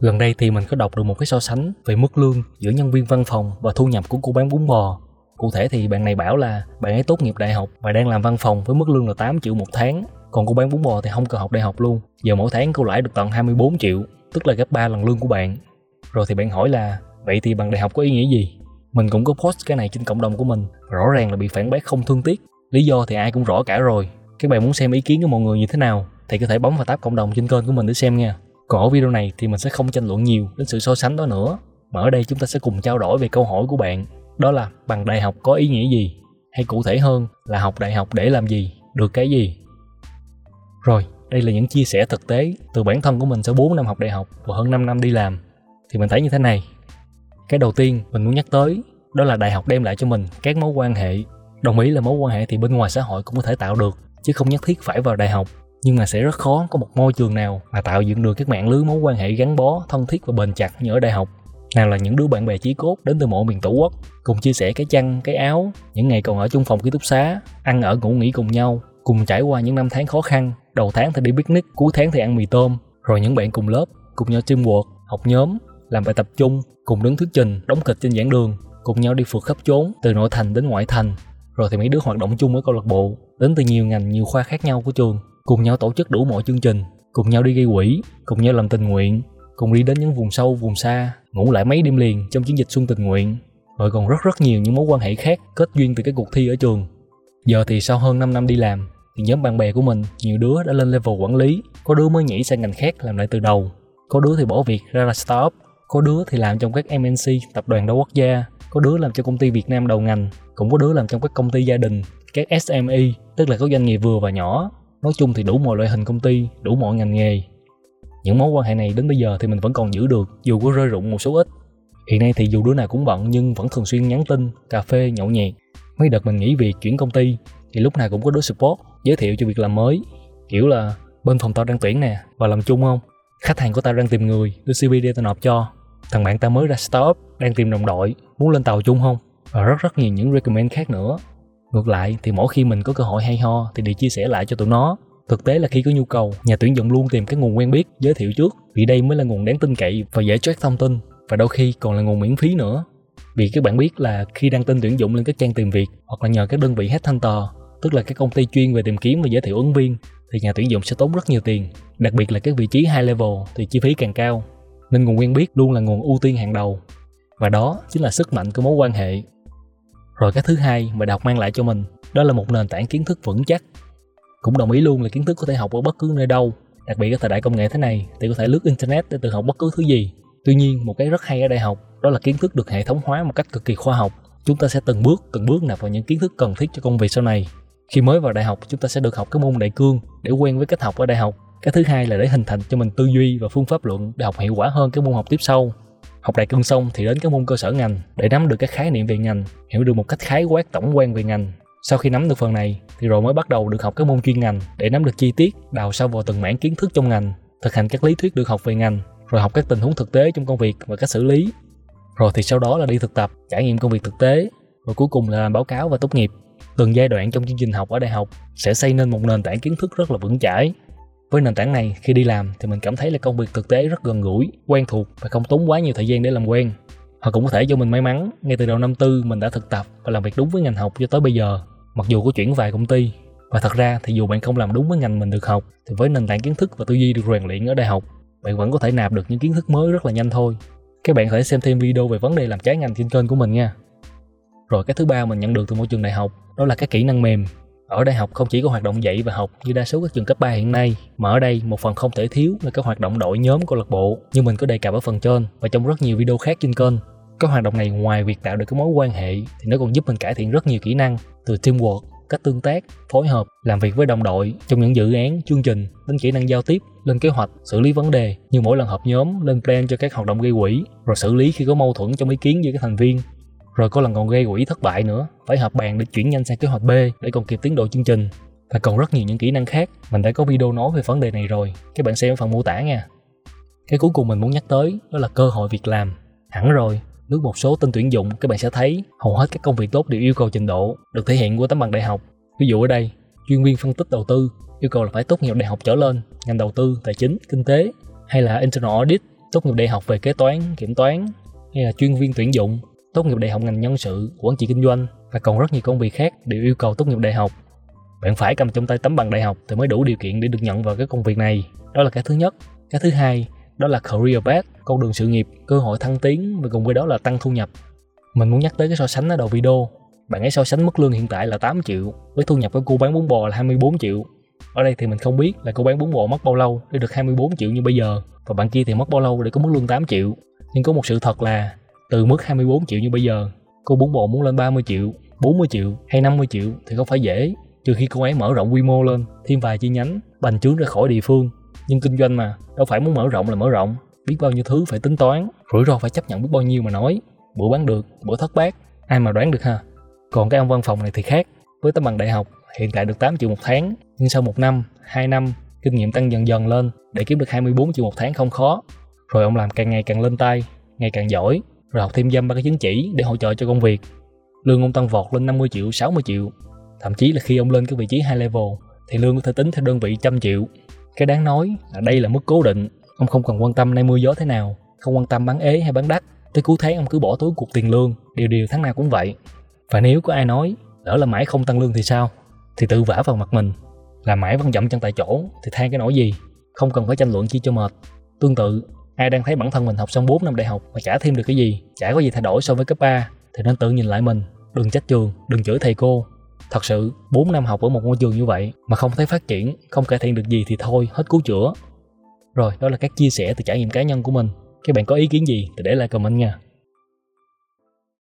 Gần đây thì mình có đọc được một cái so sánh về mức lương giữa nhân viên văn phòng và thu nhập của cô bán bún bò. Cụ thể thì bạn này bảo là bạn ấy tốt nghiệp đại học và đang làm văn phòng với mức lương là 8 triệu một tháng. Còn cô bán bún bò thì không cần học đại học luôn. Giờ mỗi tháng cô lãi được tận 24 triệu, tức là gấp 3 lần lương của bạn. Rồi thì bạn hỏi là vậy thì bằng đại học có ý nghĩa gì? Mình cũng có post cái này trên cộng đồng của mình. Rõ ràng là bị phản bác không thương tiếc. Lý do thì ai cũng rõ cả rồi. Các bạn muốn xem ý kiến của mọi người như thế nào thì có thể bấm vào tab cộng đồng trên kênh của mình để xem nha. Còn ở video này thì mình sẽ không tranh luận nhiều đến sự so sánh đó nữa. Mà ở đây chúng ta sẽ cùng trao đổi về câu hỏi của bạn. Đó là bằng đại học có ý nghĩa gì? Hay cụ thể hơn là học đại học để làm gì? Được cái gì? Rồi, đây là những chia sẻ thực tế từ bản thân của mình sau 4 năm học đại học và hơn 5 năm đi làm. Thì mình thấy như thế này. Cái đầu tiên mình muốn nhắc tới đó là đại học đem lại cho mình các mối quan hệ. Đồng ý là mối quan hệ thì bên ngoài xã hội cũng có thể tạo được, chứ không nhất thiết phải vào đại học nhưng mà sẽ rất khó có một môi trường nào mà tạo dựng được các mạng lưới mối quan hệ gắn bó, thân thiết và bền chặt như ở đại học. Nào là những đứa bạn bè chí cốt đến từ mọi miền tổ quốc, cùng chia sẻ cái chăn, cái áo, những ngày còn ở chung phòng ký túc xá, ăn ở ngủ nghỉ cùng nhau, cùng trải qua những năm tháng khó khăn. Đầu tháng thì đi picnic, cuối tháng thì ăn mì tôm. Rồi những bạn cùng lớp, cùng nhau teamwork, học nhóm, làm bài tập chung, cùng đứng thuyết trình, đóng kịch trên giảng đường, cùng nhau đi phượt khắp chốn, từ nội thành đến ngoại thành. Rồi thì mấy đứa hoạt động chung với câu lạc bộ, đến từ nhiều ngành, nhiều khoa khác nhau của trường cùng nhau tổ chức đủ mọi chương trình, cùng nhau đi gây quỹ, cùng nhau làm tình nguyện, cùng đi đến những vùng sâu, vùng xa, ngủ lại mấy đêm liền trong chiến dịch xuân tình nguyện. Rồi còn rất rất nhiều những mối quan hệ khác kết duyên từ cái cuộc thi ở trường. Giờ thì sau hơn 5 năm đi làm, thì nhóm bạn bè của mình, nhiều đứa đã lên level quản lý, có đứa mới nhảy sang ngành khác làm lại từ đầu, có đứa thì bỏ việc ra là startup, có đứa thì làm trong các MNC tập đoàn đa quốc gia, có đứa làm cho công ty Việt Nam đầu ngành, cũng có đứa làm trong các công ty gia đình, các SME tức là các doanh nghiệp vừa và nhỏ nói chung thì đủ mọi loại hình công ty, đủ mọi ngành nghề. Những mối quan hệ này đến bây giờ thì mình vẫn còn giữ được, dù có rơi rụng một số ít. Hiện nay thì dù đứa nào cũng bận nhưng vẫn thường xuyên nhắn tin, cà phê, nhậu nhẹt. Mấy đợt mình nghỉ việc chuyển công ty thì lúc nào cũng có đứa support, giới thiệu cho việc làm mới. Kiểu là bên phòng tao đang tuyển nè và làm chung không? Khách hàng của tao đang tìm người đưa cv đi tao nộp cho. Thằng bạn tao mới ra startup, đang tìm đồng đội, muốn lên tàu chung không? Và rất rất nhiều những recommend khác nữa ngược lại, thì mỗi khi mình có cơ hội hay ho, thì đều chia sẻ lại cho tụi nó. Thực tế là khi có nhu cầu, nhà tuyển dụng luôn tìm cái nguồn quen biết, giới thiệu trước, vì đây mới là nguồn đáng tin cậy và dễ check thông tin, và đôi khi còn là nguồn miễn phí nữa. Vì các bạn biết là khi đăng tin tuyển dụng lên các trang tìm việc, hoặc là nhờ các đơn vị headhunter tức là các công ty chuyên về tìm kiếm và giới thiệu ứng viên, thì nhà tuyển dụng sẽ tốn rất nhiều tiền, đặc biệt là các vị trí high level, thì chi phí càng cao. Nên nguồn quen biết luôn là nguồn ưu tiên hàng đầu. Và đó chính là sức mạnh của mối quan hệ rồi cái thứ hai mà đại học mang lại cho mình, đó là một nền tảng kiến thức vững chắc. Cũng đồng ý luôn là kiến thức có thể học ở bất cứ nơi đâu, đặc biệt ở thời đại công nghệ thế này thì có thể lướt internet để tự học bất cứ thứ gì. Tuy nhiên, một cái rất hay ở đại học, đó là kiến thức được hệ thống hóa một cách cực kỳ khoa học. Chúng ta sẽ từng bước từng bước nạp vào những kiến thức cần thiết cho công việc sau này. Khi mới vào đại học, chúng ta sẽ được học các môn đại cương để quen với cách học ở đại học. Cái thứ hai là để hình thành cho mình tư duy và phương pháp luận để học hiệu quả hơn các môn học tiếp sau học đại cương xong thì đến các môn cơ sở ngành để nắm được các khái niệm về ngành, hiểu được một cách khái quát tổng quan về ngành. Sau khi nắm được phần này thì rồi mới bắt đầu được học các môn chuyên ngành để nắm được chi tiết, đào sâu vào từng mảng kiến thức trong ngành, thực hành các lý thuyết được học về ngành, rồi học các tình huống thực tế trong công việc và cách xử lý. Rồi thì sau đó là đi thực tập, trải nghiệm công việc thực tế, rồi cuối cùng là làm báo cáo và tốt nghiệp. Từng giai đoạn trong chương trình học ở đại học sẽ xây nên một nền tảng kiến thức rất là vững chãi với nền tảng này, khi đi làm thì mình cảm thấy là công việc thực tế rất gần gũi, quen thuộc và không tốn quá nhiều thời gian để làm quen. Hoặc cũng có thể do mình may mắn, ngay từ đầu năm tư mình đã thực tập và làm việc đúng với ngành học cho tới bây giờ, mặc dù có chuyển vài công ty. Và thật ra thì dù bạn không làm đúng với ngành mình được học, thì với nền tảng kiến thức và tư duy được rèn luyện ở đại học, bạn vẫn có thể nạp được những kiến thức mới rất là nhanh thôi. Các bạn có thể xem thêm video về vấn đề làm trái ngành trên kênh của mình nha. Rồi cái thứ ba mình nhận được từ môi trường đại học, đó là các kỹ năng mềm ở đại học không chỉ có hoạt động dạy và học như đa số các trường cấp 3 hiện nay, mà ở đây một phần không thể thiếu là các hoạt động đội nhóm câu lạc bộ như mình có đề cập ở phần trên và trong rất nhiều video khác trên kênh. Các hoạt động này ngoài việc tạo được cái mối quan hệ thì nó còn giúp mình cải thiện rất nhiều kỹ năng từ teamwork, cách tương tác, phối hợp, làm việc với đồng đội trong những dự án, chương trình, đến kỹ năng giao tiếp, lên kế hoạch, xử lý vấn đề như mỗi lần họp nhóm, lên plan cho các hoạt động gây quỹ, rồi xử lý khi có mâu thuẫn trong ý kiến giữa các thành viên, rồi có lần còn gây quỹ thất bại nữa. Phải họp bàn để chuyển nhanh sang kế hoạch B để còn kịp tiến độ chương trình. Và còn rất nhiều những kỹ năng khác. Mình đã có video nói về vấn đề này rồi. Các bạn xem ở phần mô tả nha. Cái cuối cùng mình muốn nhắc tới đó là cơ hội việc làm. Hẳn rồi lướt một số tin tuyển dụng các bạn sẽ thấy hầu hết các công việc tốt đều yêu cầu trình độ được thể hiện qua tấm bằng đại học. Ví dụ ở đây chuyên viên phân tích đầu tư yêu cầu là phải tốt nghiệp đại học trở lên ngành đầu tư tài chính kinh tế hay là internal audit tốt nghiệp đại học về kế toán, kiểm toán hay là chuyên viên tuyển dụng, tốt nghiệp đại học ngành nhân sự, quản trị kinh doanh và còn rất nhiều công việc khác đều yêu cầu tốt nghiệp đại học. Bạn phải cầm trong tay tấm bằng đại học thì mới đủ điều kiện để được nhận vào cái công việc này. Đó là cái thứ nhất. Cái thứ hai, đó là career path, con đường sự nghiệp, cơ hội thăng tiến và cùng với đó là tăng thu nhập. Mình muốn nhắc tới cái so sánh ở đầu video. Bạn ấy so sánh mức lương hiện tại là 8 triệu với thu nhập của cô bán bún bò là 24 triệu. Ở đây thì mình không biết là cô bán bún bò mất bao lâu để được 24 triệu như bây giờ và bạn kia thì mất bao lâu để có mức lương 8 triệu. Nhưng có một sự thật là từ mức 24 triệu như bây giờ, cô bún bò muốn lên 30 triệu, 40 triệu hay 50 triệu thì không phải dễ. Trừ khi cô ấy mở rộng quy mô lên thêm vài chi nhánh bành trướng ra khỏi địa phương. Nhưng kinh doanh mà đâu phải muốn mở rộng là mở rộng. Biết bao nhiêu thứ phải tính toán rủi ro phải chấp nhận biết bao nhiêu mà nói. Bữa bán được bữa thất bát ai mà đoán được ha? Còn cái ông văn phòng này thì khác. Với tấm bằng đại học hiện tại được 8 triệu một tháng nhưng sau một năm 2 năm kinh nghiệm tăng dần dần lên. Để kiếm được 24 triệu một tháng không khó. Rồi ông làm càng ngày càng lên tay ngày càng giỏi rồi học thêm dâm ba cái chứng chỉ để hỗ trợ cho công việc. Lương ông tăng vọt lên 50 triệu 60 triệu. Thậm chí là khi ông lên cái vị trí high level, thì lương có thể tính theo đơn vị trăm triệu. Cái đáng nói là đây là mức cố định. Ông không cần quan tâm nay mưa gió thế nào, không quan tâm bán ế hay bán đắt. Tới cuối tháng ông cứ bỏ túi cuộc tiền lương, điều điều tháng nào cũng vậy. Và nếu có ai nói, lỡ là mãi không tăng lương thì sao? thì tự vả vào mặt mình. Là mãi vẫn dậm chân tại chỗ, thì than cái nỗi gì? Không cần phải tranh luận chi cho mệt. Tương tự ai đang thấy bản thân mình học xong 4 năm đại học mà chả thêm được cái gì chả có gì thay đổi so với cấp 3 thì nên tự nhìn lại mình đừng trách trường đừng chửi thầy cô Thật sự, 4 năm học ở một ngôi trường như vậy mà không thấy phát triển, không cải thiện được gì thì thôi, hết cứu chữa. Rồi, đó là các chia sẻ từ trải nghiệm cá nhân của mình. Các bạn có ý kiến gì thì để lại comment nha.